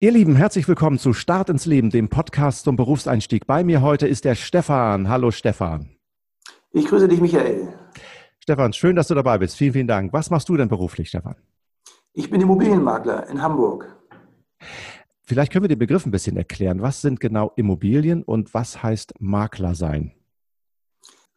Ihr Lieben, herzlich willkommen zu Start ins Leben, dem Podcast zum Berufseinstieg. Bei mir heute ist der Stefan. Hallo Stefan. Ich grüße dich, Michael. Stefan, schön, dass du dabei bist. Vielen, vielen Dank. Was machst du denn beruflich, Stefan? Ich bin Immobilienmakler in Hamburg. Vielleicht können wir den Begriff ein bisschen erklären. Was sind genau Immobilien und was heißt Makler sein?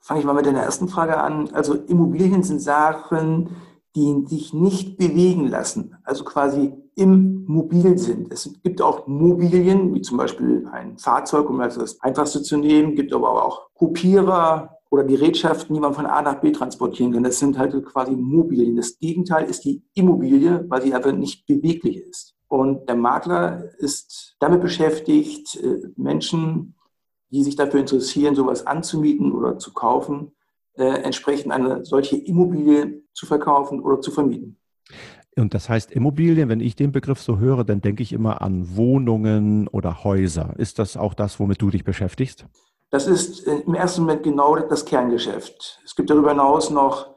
Fange ich mal mit deiner ersten Frage an. Also Immobilien sind Sachen, die sich nicht bewegen lassen, also quasi im Mobil sind. Es gibt auch Mobilien, wie zum Beispiel ein Fahrzeug, um das einfachste zu nehmen, gibt aber auch Kopierer oder Gerätschaften, die man von A nach B transportieren kann. Das sind halt quasi Mobilien. Das Gegenteil ist die Immobilie, weil sie einfach nicht beweglich ist. Und der Makler ist damit beschäftigt, äh, Menschen, die sich dafür interessieren, sowas anzumieten oder zu kaufen, äh, entsprechend eine solche Immobilie zu verkaufen oder zu vermieten. Und das heißt Immobilien, wenn ich den Begriff so höre, dann denke ich immer an Wohnungen oder Häuser. Ist das auch das, womit du dich beschäftigst? Das ist äh, im ersten Moment genau das Kerngeschäft. Es gibt darüber hinaus noch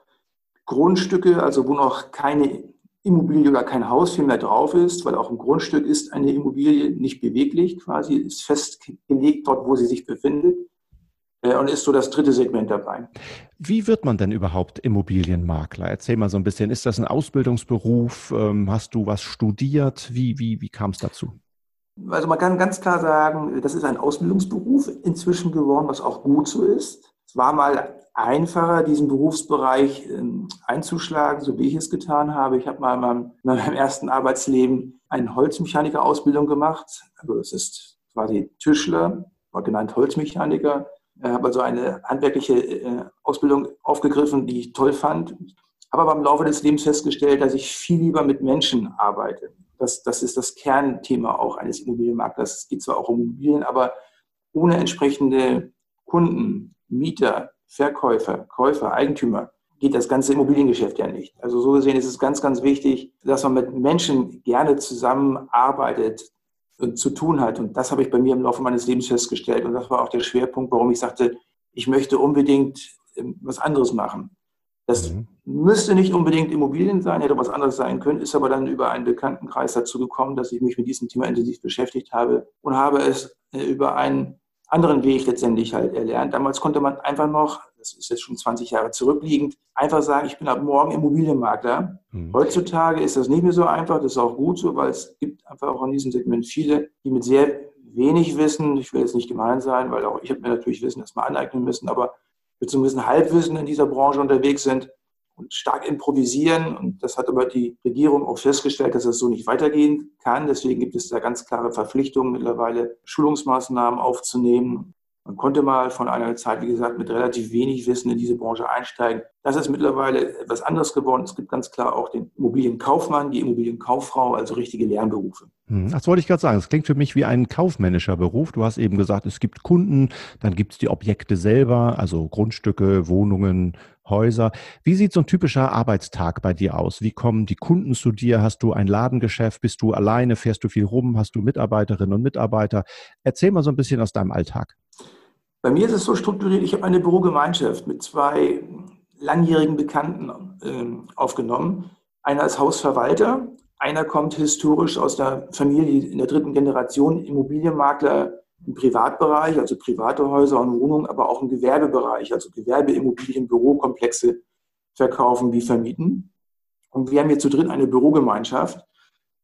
Grundstücke, also wo noch keine Immobilie oder kein Haus viel mehr drauf ist, weil auch ein Grundstück ist eine Immobilie nicht beweglich, quasi ist festgelegt dort, wo sie sich befindet. Äh, und ist so das dritte Segment dabei. Wie wird man denn überhaupt Immobilienmakler? Erzähl mal so ein bisschen. Ist das ein Ausbildungsberuf? Ähm, hast du was studiert? Wie, wie, wie kam es dazu? Also man kann ganz klar sagen, das ist ein Ausbildungsberuf inzwischen geworden, was auch gut so ist. Es war mal einfacher, diesen Berufsbereich ähm, einzuschlagen, so wie ich es getan habe. Ich habe mal in meinem, in meinem ersten Arbeitsleben eine Holzmechaniker-Ausbildung gemacht. Also das ist quasi Tischler, war genannt Holzmechaniker habe also eine handwerkliche äh, Ausbildung aufgegriffen, die ich toll fand. Aber im Laufe des Lebens festgestellt, dass ich viel lieber mit Menschen arbeite. Das, das ist das Kernthema auch eines Immobilienmaklers. Es geht zwar auch um Immobilien, aber ohne entsprechende Kunden, Mieter, Verkäufer, Käufer, Eigentümer geht das ganze Immobiliengeschäft ja nicht. Also so gesehen ist es ganz, ganz wichtig, dass man mit Menschen gerne zusammenarbeitet, zu tun hat. Und das habe ich bei mir im Laufe meines Lebens festgestellt. Und das war auch der Schwerpunkt, warum ich sagte, ich möchte unbedingt ähm, was anderes machen. Das mhm. müsste nicht unbedingt Immobilien sein, hätte was anderes sein können, ist aber dann über einen Bekanntenkreis dazu gekommen, dass ich mich mit diesem Thema intensiv beschäftigt habe und habe es äh, über einen anderen Weg letztendlich halt erlernt. Damals konnte man einfach noch das ist jetzt schon 20 Jahre zurückliegend, einfach sagen, ich bin ab morgen Immobilienmakler. Mhm. Heutzutage ist das nicht mehr so einfach, das ist auch gut so, weil es gibt einfach auch in diesem Segment viele, die mit sehr wenig Wissen, ich will jetzt nicht gemein sein, weil auch ich habe mir natürlich Wissen erstmal aneignen müssen, aber mit so ein bisschen Halbwissen in dieser Branche unterwegs sind und stark improvisieren. Und das hat aber die Regierung auch festgestellt, dass das so nicht weitergehen kann. Deswegen gibt es da ganz klare Verpflichtungen mittlerweile, Schulungsmaßnahmen aufzunehmen man konnte mal von einer Zeit, wie gesagt, mit relativ wenig Wissen in diese Branche einsteigen. Das ist mittlerweile etwas anderes geworden. Es gibt ganz klar auch den Immobilienkaufmann, die Immobilienkauffrau, also richtige Lernberufe. Hm, das wollte ich gerade sagen. Es klingt für mich wie ein kaufmännischer Beruf. Du hast eben gesagt, es gibt Kunden, dann gibt es die Objekte selber, also Grundstücke, Wohnungen, Häuser. Wie sieht so ein typischer Arbeitstag bei dir aus? Wie kommen die Kunden zu dir? Hast du ein Ladengeschäft? Bist du alleine? Fährst du viel rum? Hast du Mitarbeiterinnen und Mitarbeiter? Erzähl mal so ein bisschen aus deinem Alltag. Bei mir ist es so strukturiert, ich habe eine Bürogemeinschaft mit zwei langjährigen Bekannten äh, aufgenommen. Einer ist Hausverwalter, einer kommt historisch aus der Familie in der dritten Generation, Immobilienmakler im Privatbereich, also private Häuser und Wohnungen, aber auch im Gewerbebereich, also Gewerbeimmobilien, Bürokomplexe verkaufen wie vermieten. Und wir haben hier zu dritt eine Bürogemeinschaft,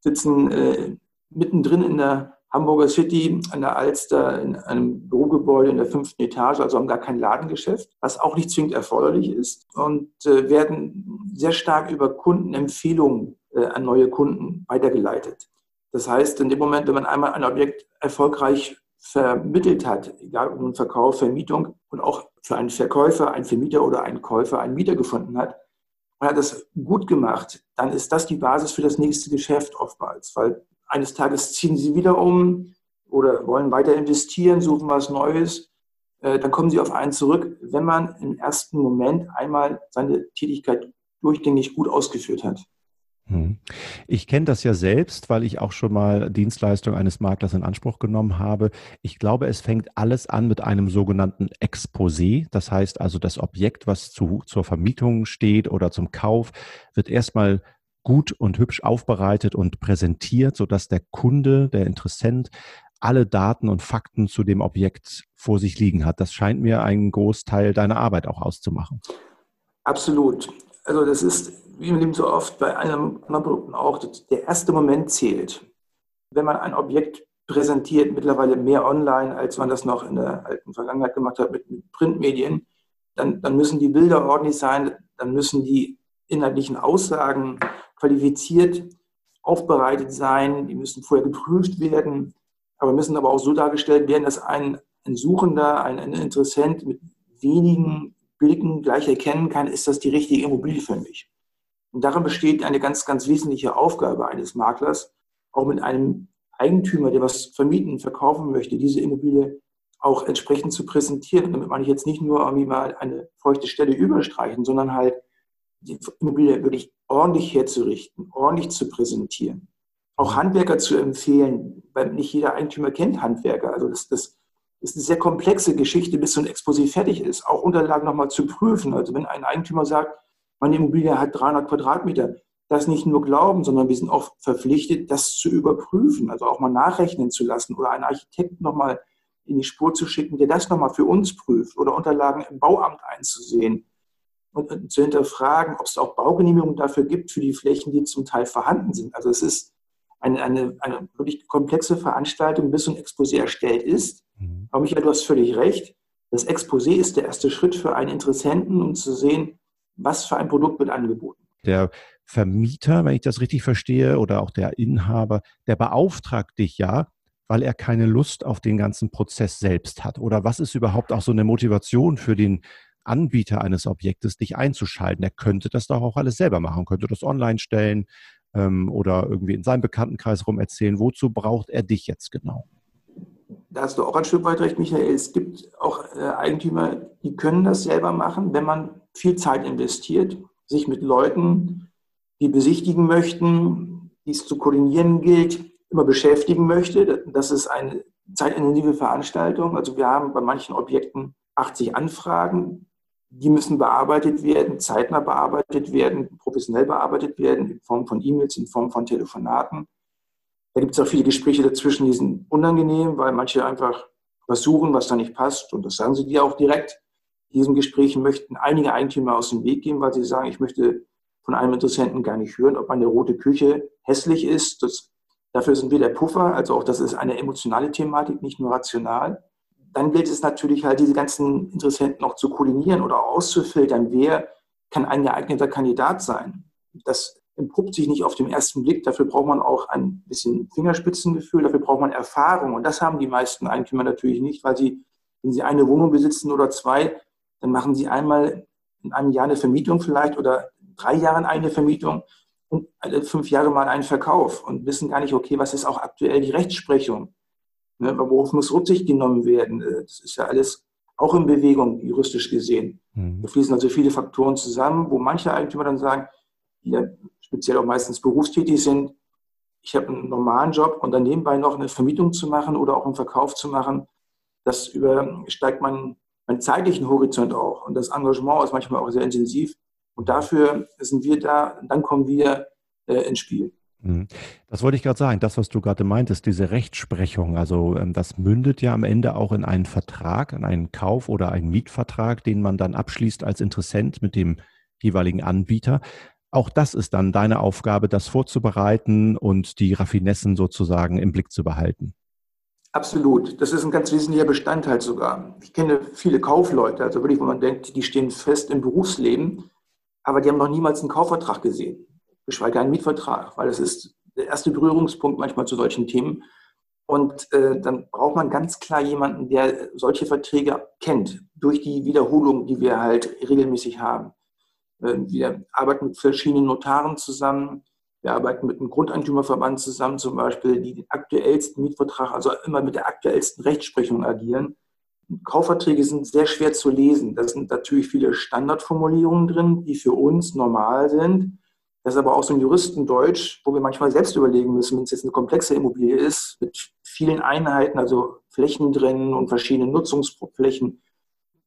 sitzen äh, mittendrin in der Hamburger City an der Alster in einem Bürogebäude in der fünften Etage, also haben gar kein Ladengeschäft, was auch nicht zwingend erforderlich ist und äh, werden sehr stark über Kundenempfehlungen äh, an neue Kunden weitergeleitet. Das heißt, in dem Moment, wenn man einmal ein Objekt erfolgreich vermittelt hat, egal ob nun Verkauf, Vermietung und auch für einen Verkäufer, einen Vermieter oder einen Käufer einen Mieter gefunden hat, und hat das gut gemacht, dann ist das die Basis für das nächste Geschäft oftmals, weil eines Tages ziehen sie wieder um oder wollen weiter investieren, suchen was Neues. Äh, dann kommen sie auf einen zurück, wenn man im ersten Moment einmal seine Tätigkeit durchgängig gut ausgeführt hat. Hm. Ich kenne das ja selbst, weil ich auch schon mal Dienstleistung eines Maklers in Anspruch genommen habe. Ich glaube, es fängt alles an mit einem sogenannten Exposé. Das heißt also, das Objekt, was zu, zur Vermietung steht oder zum Kauf, wird erstmal gut und hübsch aufbereitet und präsentiert, sodass der Kunde, der Interessent alle Daten und Fakten zu dem Objekt vor sich liegen hat. Das scheint mir einen Großteil deiner Arbeit auch auszumachen. Absolut. Also das ist, wie im Leben so oft, bei anderen Produkten auch, der erste Moment zählt. Wenn man ein Objekt präsentiert, mittlerweile mehr online, als man das noch in der alten Vergangenheit gemacht hat mit, mit Printmedien, dann, dann müssen die Bilder ordentlich sein, dann müssen die inhaltlichen Aussagen qualifiziert aufbereitet sein, die müssen vorher geprüft werden, aber müssen aber auch so dargestellt werden, dass ein, ein Suchender, ein, ein Interessent mit wenigen Blicken gleich erkennen kann, ist das die richtige Immobilie für mich. Und darin besteht eine ganz, ganz wesentliche Aufgabe eines Maklers, auch mit einem Eigentümer, der was vermieten, verkaufen möchte, diese Immobilie auch entsprechend zu präsentieren. Und damit meine ich jetzt nicht nur irgendwie mal eine feuchte Stelle überstreichen, sondern halt die Immobilie wirklich ordentlich herzurichten, ordentlich zu präsentieren. Auch Handwerker zu empfehlen, weil nicht jeder Eigentümer kennt Handwerker. Also das, das ist eine sehr komplexe Geschichte, bis so ein Exposé fertig ist. Auch Unterlagen nochmal zu prüfen. Also wenn ein Eigentümer sagt, meine Immobilie hat 300 Quadratmeter, das nicht nur glauben, sondern wir sind auch verpflichtet, das zu überprüfen, also auch mal nachrechnen zu lassen oder einen Architekten nochmal in die Spur zu schicken, der das nochmal für uns prüft oder Unterlagen im Bauamt einzusehen und zu hinterfragen, ob es auch Baugenehmigungen dafür gibt für die Flächen, die zum Teil vorhanden sind. Also es ist eine, eine, eine wirklich komplexe Veranstaltung, bis so ein Exposé erstellt ist. Mhm. Aber Michael, du hast völlig recht. Das Exposé ist der erste Schritt für einen Interessenten, um zu sehen, was für ein Produkt wird angeboten. Der Vermieter, wenn ich das richtig verstehe, oder auch der Inhaber, der beauftragt dich ja, weil er keine Lust auf den ganzen Prozess selbst hat. Oder was ist überhaupt auch so eine Motivation für den Anbieter eines Objektes, dich einzuschalten? Er könnte das doch auch alles selber machen, könnte das online stellen ähm, oder irgendwie in seinem Bekanntenkreis rum erzählen. Wozu braucht er dich jetzt genau? Da hast du auch ein Stück weit recht, Michael. Es gibt auch äh, Eigentümer, die können das selber machen, wenn man viel Zeit investiert, sich mit Leuten die besichtigen möchten, die es zu koordinieren gilt, immer beschäftigen möchte. Das ist eine zeitintensive Veranstaltung. Also wir haben bei manchen Objekten 80 Anfragen. Die müssen bearbeitet werden, zeitnah bearbeitet werden, professionell bearbeitet werden, in Form von E-Mails, in Form von Telefonaten. Da gibt es auch viele Gespräche dazwischen, die sind unangenehm, weil manche einfach was suchen, was da nicht passt. Und das sagen sie dir auch direkt. In diesen Gesprächen möchten einige Eigentümer aus dem Weg gehen, weil sie sagen, ich möchte von einem Interessenten gar nicht hören, ob eine rote Küche hässlich ist. Das, dafür sind wir der Puffer. Also auch das ist eine emotionale Thematik, nicht nur rational. Dann gilt es natürlich halt, diese ganzen Interessenten auch zu koordinieren oder auszufiltern. Wer kann ein geeigneter Kandidat sein? Das entpuppt sich nicht auf den ersten Blick. Dafür braucht man auch ein bisschen Fingerspitzengefühl. Dafür braucht man Erfahrung. Und das haben die meisten Eigentümer natürlich nicht, weil sie, wenn sie eine Wohnung besitzen oder zwei, dann machen sie einmal in einem Jahr eine Vermietung vielleicht oder drei Jahren eine Vermietung und alle fünf Jahre mal einen Verkauf und wissen gar nicht, okay, was ist auch aktuell die Rechtsprechung? Ne, worauf muss Rücksicht genommen werden? Äh, das ist ja alles auch in Bewegung, juristisch gesehen. Mhm. Da fließen also viele Faktoren zusammen, wo manche Eigentümer dann sagen, die ja speziell auch meistens berufstätig sind, ich habe einen normalen Job und dann nebenbei noch eine Vermietung zu machen oder auch einen Verkauf zu machen, das übersteigt meinen, meinen zeitlichen Horizont auch. Und das Engagement ist manchmal auch sehr intensiv. Und dafür sind wir da, dann kommen wir äh, ins Spiel. Mhm. Das wollte ich gerade sagen, das, was du gerade meintest, diese Rechtsprechung, also ähm, das mündet ja am Ende auch in einen Vertrag, in einen Kauf- oder einen Mietvertrag, den man dann abschließt als Interessent mit dem jeweiligen Anbieter. Auch das ist dann deine Aufgabe, das vorzubereiten und die Raffinessen sozusagen im Blick zu behalten. Absolut. Das ist ein ganz wesentlicher Bestandteil sogar. Ich kenne viele Kaufleute, also wirklich, wo man denkt, die stehen fest im Berufsleben aber die haben noch niemals einen Kaufvertrag gesehen, geschweige einen Mietvertrag, weil das ist der erste Berührungspunkt manchmal zu solchen Themen. Und äh, dann braucht man ganz klar jemanden, der solche Verträge kennt, durch die Wiederholung, die wir halt regelmäßig haben. Äh, wir arbeiten mit verschiedenen Notaren zusammen. Wir arbeiten mit einem Grundeigentümerverband zusammen, zum Beispiel, die den aktuellsten Mietvertrag, also immer mit der aktuellsten Rechtsprechung agieren. Kaufverträge sind sehr schwer zu lesen. Da sind natürlich viele Standardformulierungen drin, die für uns normal sind. Das ist aber auch so ein Juristendeutsch, wo wir manchmal selbst überlegen müssen, wenn es jetzt eine komplexe Immobilie ist, mit vielen Einheiten, also Flächen drin und verschiedenen Nutzungsflächen.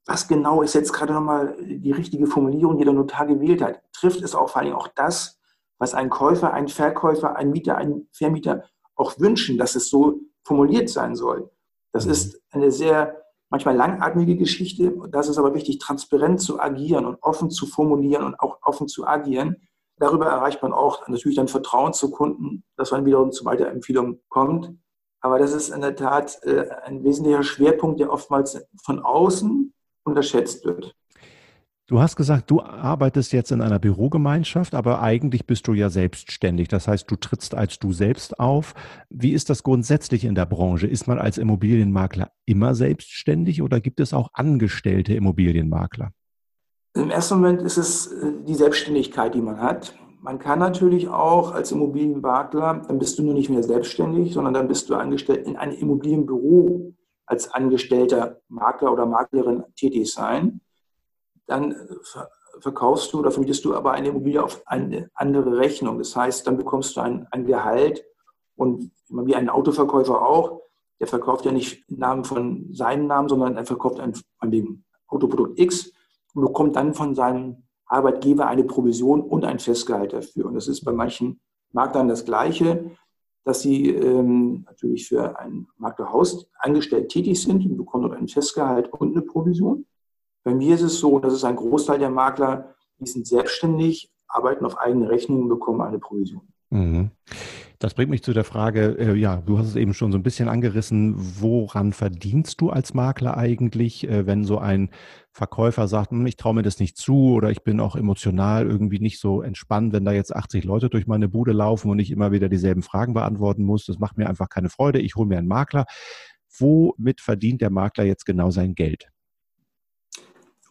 Was genau ist jetzt gerade nochmal die richtige Formulierung, die der Notar gewählt hat? Trifft es auch vor allem auch das, was ein Käufer, ein Verkäufer, ein Mieter, ein Vermieter auch wünschen, dass es so formuliert sein soll. Das ist eine sehr manchmal langatmige Geschichte. Das ist aber wichtig, transparent zu agieren und offen zu formulieren und auch offen zu agieren. Darüber erreicht man auch natürlich dann Vertrauen zu Kunden, dass man wiederum zu Weiterempfehlungen kommt. Aber das ist in der Tat äh, ein wesentlicher Schwerpunkt, der oftmals von außen unterschätzt wird. Du hast gesagt, du arbeitest jetzt in einer Bürogemeinschaft, aber eigentlich bist du ja selbstständig. Das heißt, du trittst als du selbst auf. Wie ist das grundsätzlich in der Branche? Ist man als Immobilienmakler immer selbstständig oder gibt es auch angestellte Immobilienmakler? Im ersten Moment ist es äh, die Selbstständigkeit, die man hat. Man kann natürlich auch als Immobilienmakler, dann bist du nur nicht mehr selbstständig, sondern dann bist du angestellt in einem Immobilienbüro als angestellter Makler oder Maklerin tätig sein dann verkaufst du oder vermietest du aber eine Immobilie auf eine andere Rechnung. Das heißt, dann bekommst du ein, ein Gehalt und wie ein Autoverkäufer auch, der verkauft ja nicht im Namen von seinem Namen, sondern er verkauft an dem Autoprodukt X und bekommt dann von seinem Arbeitgeber eine Provision und ein Festgehalt dafür. Und das ist bei manchen Maklern das Gleiche, dass sie ähm, natürlich für ein Maklerhaus angestellt tätig sind und bekommen dort ein Festgehalt und eine Provision. Bei mir ist es so, dass es ein Großteil der Makler, die sind selbstständig, arbeiten auf eigene Rechnungen, bekommen eine Provision. Mhm. Das bringt mich zu der Frage, äh, ja, du hast es eben schon so ein bisschen angerissen, woran verdienst du als Makler eigentlich, äh, wenn so ein Verkäufer sagt, hm, ich traue mir das nicht zu oder ich bin auch emotional irgendwie nicht so entspannt, wenn da jetzt 80 Leute durch meine Bude laufen und ich immer wieder dieselben Fragen beantworten muss. Das macht mir einfach keine Freude. Ich hole mir einen Makler. Womit verdient der Makler jetzt genau sein Geld?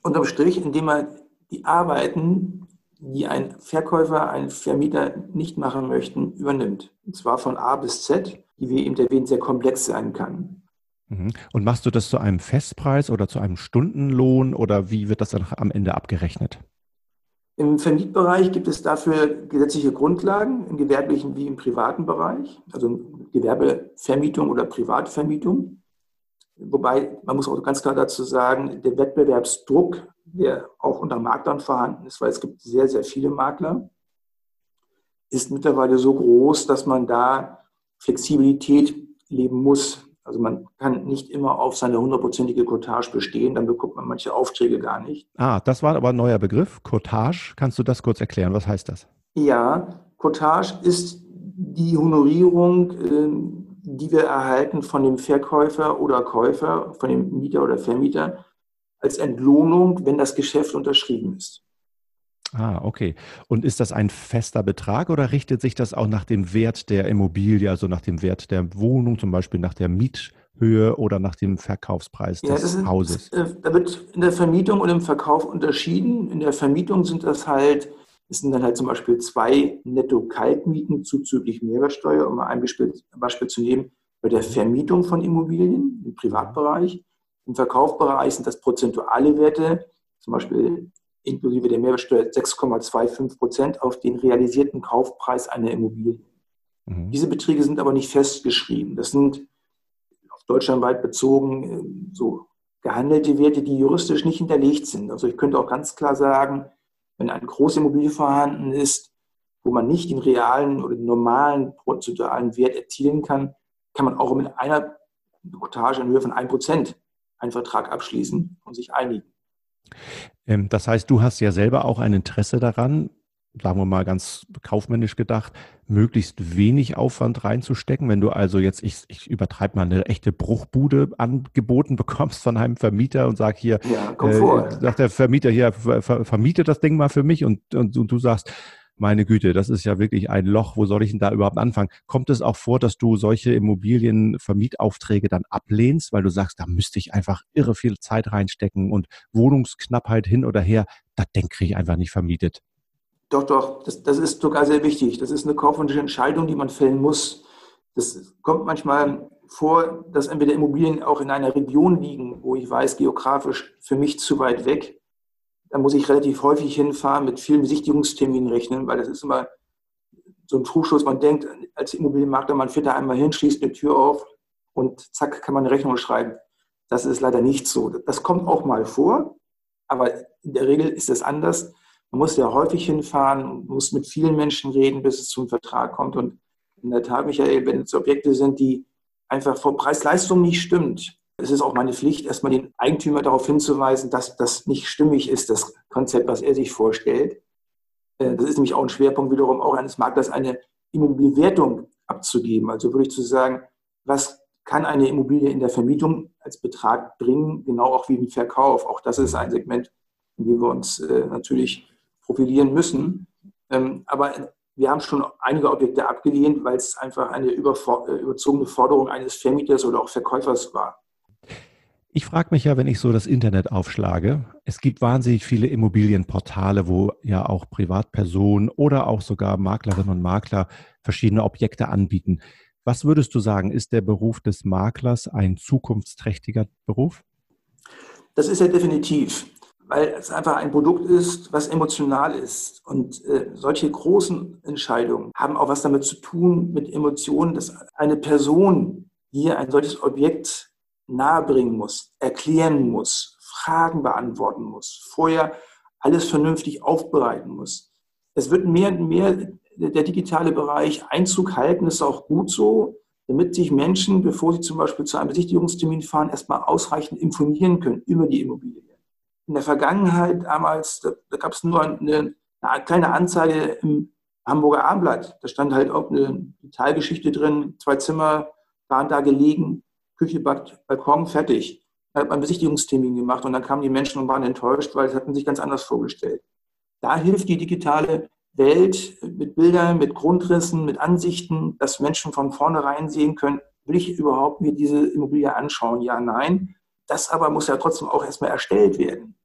unterm Strich, indem er die Arbeiten, die ein Verkäufer, ein Vermieter nicht machen möchten, übernimmt. Und zwar von A bis Z, die wie eben erwähnt sehr komplex sein kann. Mhm. Und machst du das zu einem Festpreis oder zu einem Stundenlohn oder wie wird das dann am Ende abgerechnet? Im Vermietbereich gibt es dafür gesetzliche Grundlagen, im gewerblichen wie im privaten Bereich, also Gewerbevermietung oder Privatvermietung. Wobei, man muss auch ganz klar dazu sagen, der Wettbewerbsdruck, der auch unter Maklern vorhanden ist, weil es gibt sehr, sehr viele Makler, ist mittlerweile so groß, dass man da Flexibilität leben muss. Also man kann nicht immer auf seine hundertprozentige Cottage bestehen, dann bekommt man manche Aufträge gar nicht. Ah, das war aber ein neuer Begriff, Cottage. Kannst du das kurz erklären? Was heißt das? Ja, Cottage ist die Honorierung ähm, die wir erhalten von dem Verkäufer oder Käufer, von dem Mieter oder Vermieter als Entlohnung, wenn das Geschäft unterschrieben ist. Ah, okay. Und ist das ein fester Betrag oder richtet sich das auch nach dem Wert der Immobilie, also nach dem Wert der Wohnung, zum Beispiel nach der Miethöhe oder nach dem Verkaufspreis des ja, ist, Hauses? Äh, da wird in der Vermietung und im Verkauf unterschieden. In der Vermietung sind das halt es sind dann halt zum Beispiel zwei Netto-Kaltmieten zuzüglich Mehrwertsteuer, um mal ein Beispiel, zu nehmen, bei der Vermietung von Immobilien im Privatbereich. Im Verkaufsbereich sind das prozentuale Werte, zum Beispiel inklusive der Mehrwertsteuer 6,25 Prozent auf den realisierten Kaufpreis einer Immobilie. Mhm. Diese Beträge sind aber nicht festgeschrieben. Das sind auf deutschlandweit bezogen äh, so gehandelte Werte, die juristisch nicht hinterlegt sind. Also ich könnte auch ganz klar sagen, wenn eine große Immobilie vorhanden ist, wo man nicht den realen oder den normalen prozentualen Wert erzielen kann, kann man auch mit einer Cottage in Höhe von 1% einen Vertrag abschließen und sich einigen. Ähm, das heißt, du hast ja selber auch ein Interesse daran, sagen wir mal ganz kaufmännisch gedacht, möglichst wenig Aufwand reinzustecken. Wenn du also jetzt, ich, ich übertreibe mal, eine echte Bruchbude angeboten bekommst von einem Vermieter und sag hier, ja, äh, sagt der Vermieter hier, ver, ver, vermietet das Ding mal für mich und, und, und du sagst, meine Güte, das ist ja wirklich ein Loch, wo soll ich denn da überhaupt anfangen? Kommt es auch vor, dass du solche Immobilienvermietaufträge dann ablehnst, weil du sagst, da müsste ich einfach irre viel Zeit reinstecken und Wohnungsknappheit hin oder her, das Ding kriege ich einfach nicht vermietet. Doch, doch, das, das ist sogar sehr wichtig. Das ist eine kaufmännische Entscheidung, die man fällen muss. Das kommt manchmal vor, dass entweder Immobilien auch in einer Region liegen, wo ich weiß, geografisch für mich zu weit weg. Da muss ich relativ häufig hinfahren, mit vielen Besichtigungsterminen rechnen, weil das ist immer so ein Trugschluss. Man denkt als Immobilienmakler, man fährt da einmal hin, schließt eine Tür auf und zack, kann man eine Rechnung schreiben. Das ist leider nicht so. Das kommt auch mal vor, aber in der Regel ist es anders. Man muss ja häufig hinfahren, muss mit vielen Menschen reden, bis es zum Vertrag kommt. Und in der Tat, Michael, wenn es Objekte sind, die einfach vor Preis-Leistung nicht stimmt, es ist auch meine Pflicht, erstmal den Eigentümer darauf hinzuweisen, dass das nicht stimmig ist, das Konzept, was er sich vorstellt. Äh, das ist nämlich auch ein Schwerpunkt wiederum auch eines Maklers, eine Immobilienwertung abzugeben. Also würde ich zu sagen, was kann eine Immobilie in der Vermietung als Betrag bringen, genau auch wie im Verkauf. Auch das ist ein Segment, in dem wir uns äh, natürlich profilieren müssen. Ähm, aber wir haben schon einige Objekte abgelehnt, weil es einfach eine äh, überzogene Forderung eines Vermieters oder auch Verkäufers war. Ich frage mich ja, wenn ich so das Internet aufschlage, es gibt wahnsinnig viele Immobilienportale, wo ja auch Privatpersonen oder auch sogar Maklerinnen und Makler verschiedene Objekte anbieten. Was würdest du sagen, ist der Beruf des Maklers ein zukunftsträchtiger Beruf? Das ist er definitiv, weil es einfach ein Produkt ist, was emotional ist. Und äh, solche großen Entscheidungen haben auch was damit zu tun, mit Emotionen, dass eine Person hier ein solches Objekt nahebringen muss, erklären muss, Fragen beantworten muss, vorher alles vernünftig aufbereiten muss. Es wird mehr und mehr der digitale Bereich Einzug halten, ist auch gut so, damit sich Menschen, bevor sie zum Beispiel zu einem Besichtigungstermin fahren, erstmal ausreichend informieren können über die Immobilie. In der Vergangenheit damals, da, da gab es nur eine, eine, kleine Anzeige im Hamburger Abendblatt. Da stand halt auch eine Detailgeschichte drin, zwei Zimmer, und da gelegen, Küche, Balkon, fertig. Da hat man Besichtigungstermin gemacht und dann kamen die Menschen und waren enttäuscht, weil sie hatten sich ganz anders vorgestellt. Da hilft die digitale Welt mit Bildern, mit Grundrissen, mit Ansichten, dass Menschen von vornherein sehen können, will ich überhaupt mir diese Immobilie anschauen? Ja, nein. Das aber muss ja trotzdem auch erstmal erstellt werden.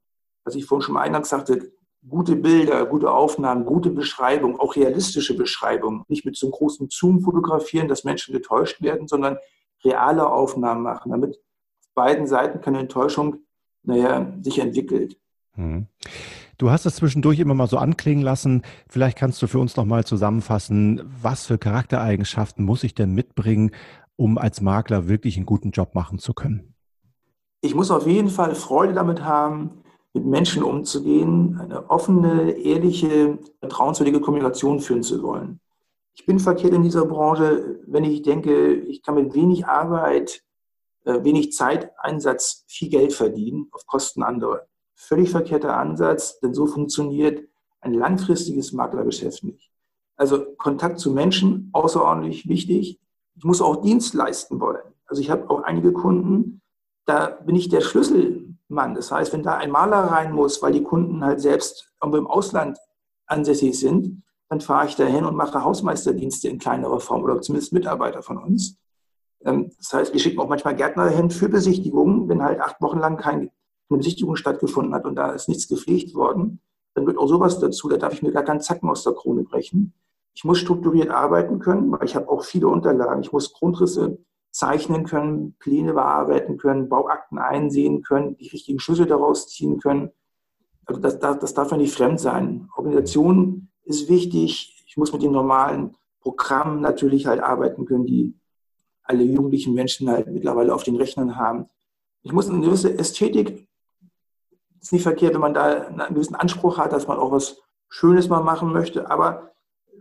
Was ich vorhin schon mal eingangs sagte, gute Bilder, gute Aufnahmen, gute Beschreibung, auch realistische Beschreibung. Nicht mit so einem großen Zoom fotografieren, dass Menschen getäuscht werden, sondern reale Aufnahmen machen, damit auf beiden Seiten keine Enttäuschung naja, sich entwickelt. Hm. Du hast es zwischendurch immer mal so anklingen lassen. Vielleicht kannst du für uns noch mal zusammenfassen, was für Charaktereigenschaften muss ich denn mitbringen, um als Makler wirklich einen guten Job machen zu können? Ich muss auf jeden Fall Freude damit haben, mit Menschen umzugehen, eine offene, ehrliche, vertrauenswürdige Kommunikation führen zu wollen. Ich bin verkehrt in dieser Branche, wenn ich denke, ich kann mit wenig Arbeit, äh, wenig Zeiteinsatz viel Geld verdienen auf Kosten anderer. Völlig verkehrter Ansatz, denn so funktioniert ein langfristiges Maklergeschäft nicht. Also Kontakt zu Menschen, außerordentlich wichtig. Ich muss auch Dienst leisten wollen. Also ich habe auch einige Kunden, da bin ich der Schlüsselmann. Das heißt, wenn da ein Maler rein muss, weil die Kunden halt selbst irgendwo im Ausland ansässig sind, dann fahre ich dahin und mache Hausmeisterdienste in kleinerer Form oder zumindest Mitarbeiter von uns. Ähm, das heißt, wir schicken auch manchmal Gärtner hin für Besichtigungen, wenn halt acht Wochen lang keine Besichtigung stattgefunden hat und da ist nichts gepflegt worden, dann wird auch sowas dazu, da darf ich mir gar keinen Zacken aus der Krone brechen. Ich muss strukturiert arbeiten können, weil ich habe auch viele Unterlagen. Ich muss Grundrisse zeichnen können, Pläne bearbeiten können, Bauakten einsehen können, die richtigen Schlüsse daraus ziehen können. Also das, das, das darf ja nicht fremd sein. Organisation ist wichtig. Ich muss mit den normalen Programmen natürlich halt arbeiten können, die alle jugendlichen Menschen halt mittlerweile auf den Rechnern haben. Ich muss eine gewisse Ästhetik, ist nicht verkehrt, wenn man da einen gewissen Anspruch hat, dass man auch was Schönes mal machen möchte, aber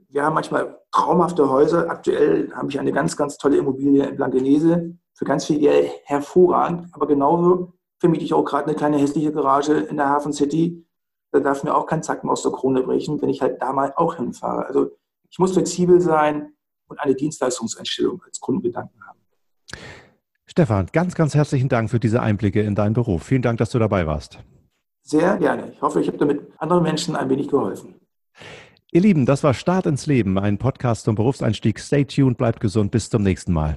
wir haben manchmal traumhafte Häuser. Aktuell habe ich eine ganz, ganz tolle Immobilie in Blankenese für ganz viel Geld, hervorragend, aber genauso vermiete ich auch gerade eine kleine hässliche Garage in der Hafen City da darf mir auch kein Zacken aus der Krone brechen, wenn ich halt da mal auch hinfahre. Also ich muss flexibel sein und eine Dienstleistungseinstellung als Kundengedanken haben. Stefan, ganz, ganz herzlichen Dank für diese Einblicke in deinen Beruf. Vielen Dank, dass du dabei warst. Sehr gerne. Ich hoffe, ich habe damit anderen Menschen ein wenig geholfen. Ihr Lieben, das war Start ins Leben, ein Podcast zum Berufseinstieg. Stay tuned, bleibt gesund, bis zum nächsten Mal.